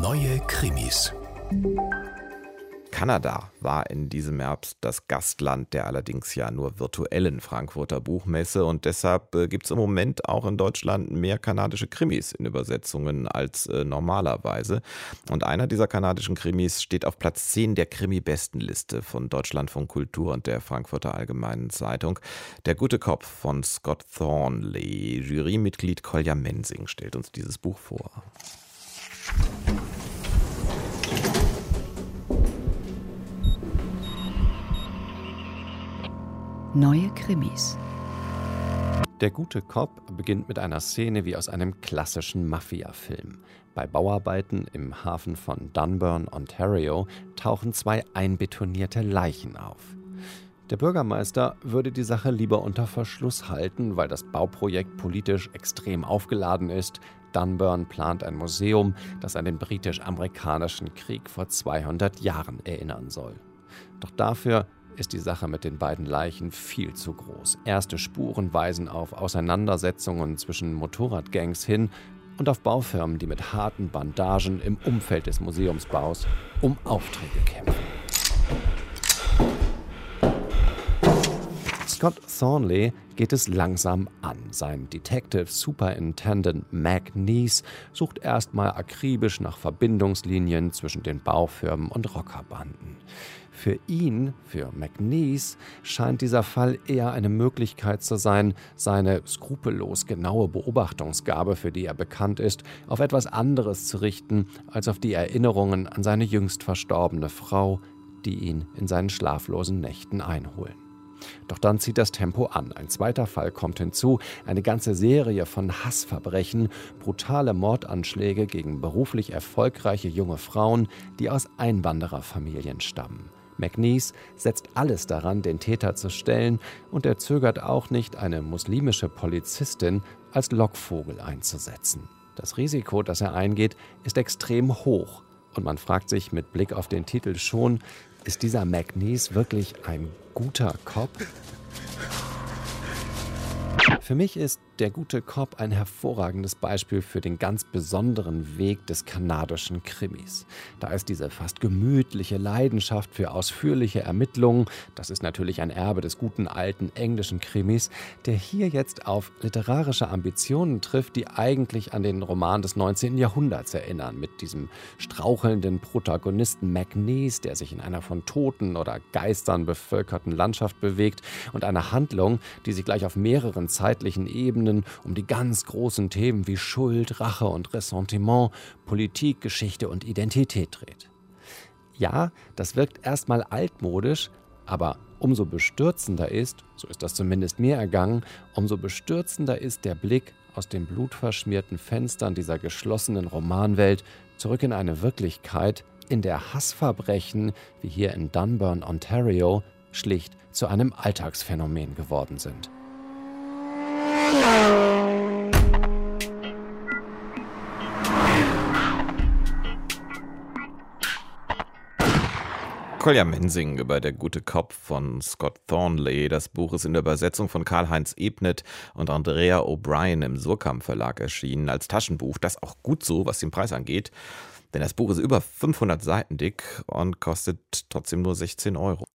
Neue Krimis. Kanada war in diesem Herbst das Gastland der allerdings ja nur virtuellen Frankfurter Buchmesse und deshalb äh, gibt es im Moment auch in Deutschland mehr kanadische Krimis in Übersetzungen als äh, normalerweise. Und einer dieser kanadischen Krimis steht auf Platz 10 der Krimi-Bestenliste von Deutschlandfunk Kultur und der Frankfurter Allgemeinen Zeitung. Der gute Kopf von Scott Thornley, Jurymitglied Kolja Mensing, stellt uns dieses Buch vor. Neue Krimis. Der gute Cop beginnt mit einer Szene wie aus einem klassischen Mafia-Film. Bei Bauarbeiten im Hafen von Dunburn, Ontario, tauchen zwei einbetonierte Leichen auf. Der Bürgermeister würde die Sache lieber unter Verschluss halten, weil das Bauprojekt politisch extrem aufgeladen ist. Dunburn plant ein Museum, das an den britisch-amerikanischen Krieg vor 200 Jahren erinnern soll. Doch dafür ist die Sache mit den beiden Leichen viel zu groß. Erste Spuren weisen auf Auseinandersetzungen zwischen Motorradgangs hin und auf Baufirmen, die mit harten Bandagen im Umfeld des Museumsbaus um Aufträge kämpfen. Scott Thornley geht es langsam an. Sein Detective Superintendent Mac Neese sucht erstmal akribisch nach Verbindungslinien zwischen den Baufirmen und Rockerbanden. Für ihn, für McNeese, scheint dieser Fall eher eine Möglichkeit zu sein, seine skrupellos genaue Beobachtungsgabe, für die er bekannt ist, auf etwas anderes zu richten, als auf die Erinnerungen an seine jüngst verstorbene Frau, die ihn in seinen schlaflosen Nächten einholen. Doch dann zieht das Tempo an. Ein zweiter Fall kommt hinzu, eine ganze Serie von Hassverbrechen, brutale Mordanschläge gegen beruflich erfolgreiche junge Frauen, die aus Einwandererfamilien stammen. McNeese setzt alles daran, den Täter zu stellen, und er zögert auch nicht, eine muslimische Polizistin als Lockvogel einzusetzen. Das Risiko, das er eingeht, ist extrem hoch, und man fragt sich mit Blick auf den Titel schon, ist dieser McNeese wirklich ein guter Cop? Für mich ist der gute Cop ein hervorragendes Beispiel für den ganz besonderen Weg des kanadischen Krimis. Da ist diese fast gemütliche Leidenschaft für ausführliche Ermittlungen, das ist natürlich ein Erbe des guten alten englischen Krimis, der hier jetzt auf literarische Ambitionen trifft, die eigentlich an den Roman des 19. Jahrhunderts erinnern, mit diesem strauchelnden Protagonisten McNeese, der sich in einer von Toten oder Geistern bevölkerten Landschaft bewegt und einer Handlung, die sich gleich auf mehreren zeitlichen Ebenen Ebenen um die ganz großen Themen wie Schuld, Rache und Ressentiment, Politik, Geschichte und Identität dreht. Ja, das wirkt erstmal altmodisch, aber umso bestürzender ist, so ist das zumindest mir ergangen, umso bestürzender ist der Blick aus den blutverschmierten Fenstern dieser geschlossenen Romanwelt zurück in eine Wirklichkeit, in der Hassverbrechen, wie hier in Dunburn, Ontario, schlicht zu einem Alltagsphänomen geworden sind. Kolja Mensing über Der gute Kopf von Scott Thornley. Das Buch ist in der Übersetzung von Karl-Heinz Ebnet und Andrea O'Brien im Surkamp Verlag erschienen als Taschenbuch. Das auch gut so, was den Preis angeht. Denn das Buch ist über 500 Seiten dick und kostet trotzdem nur 16 Euro.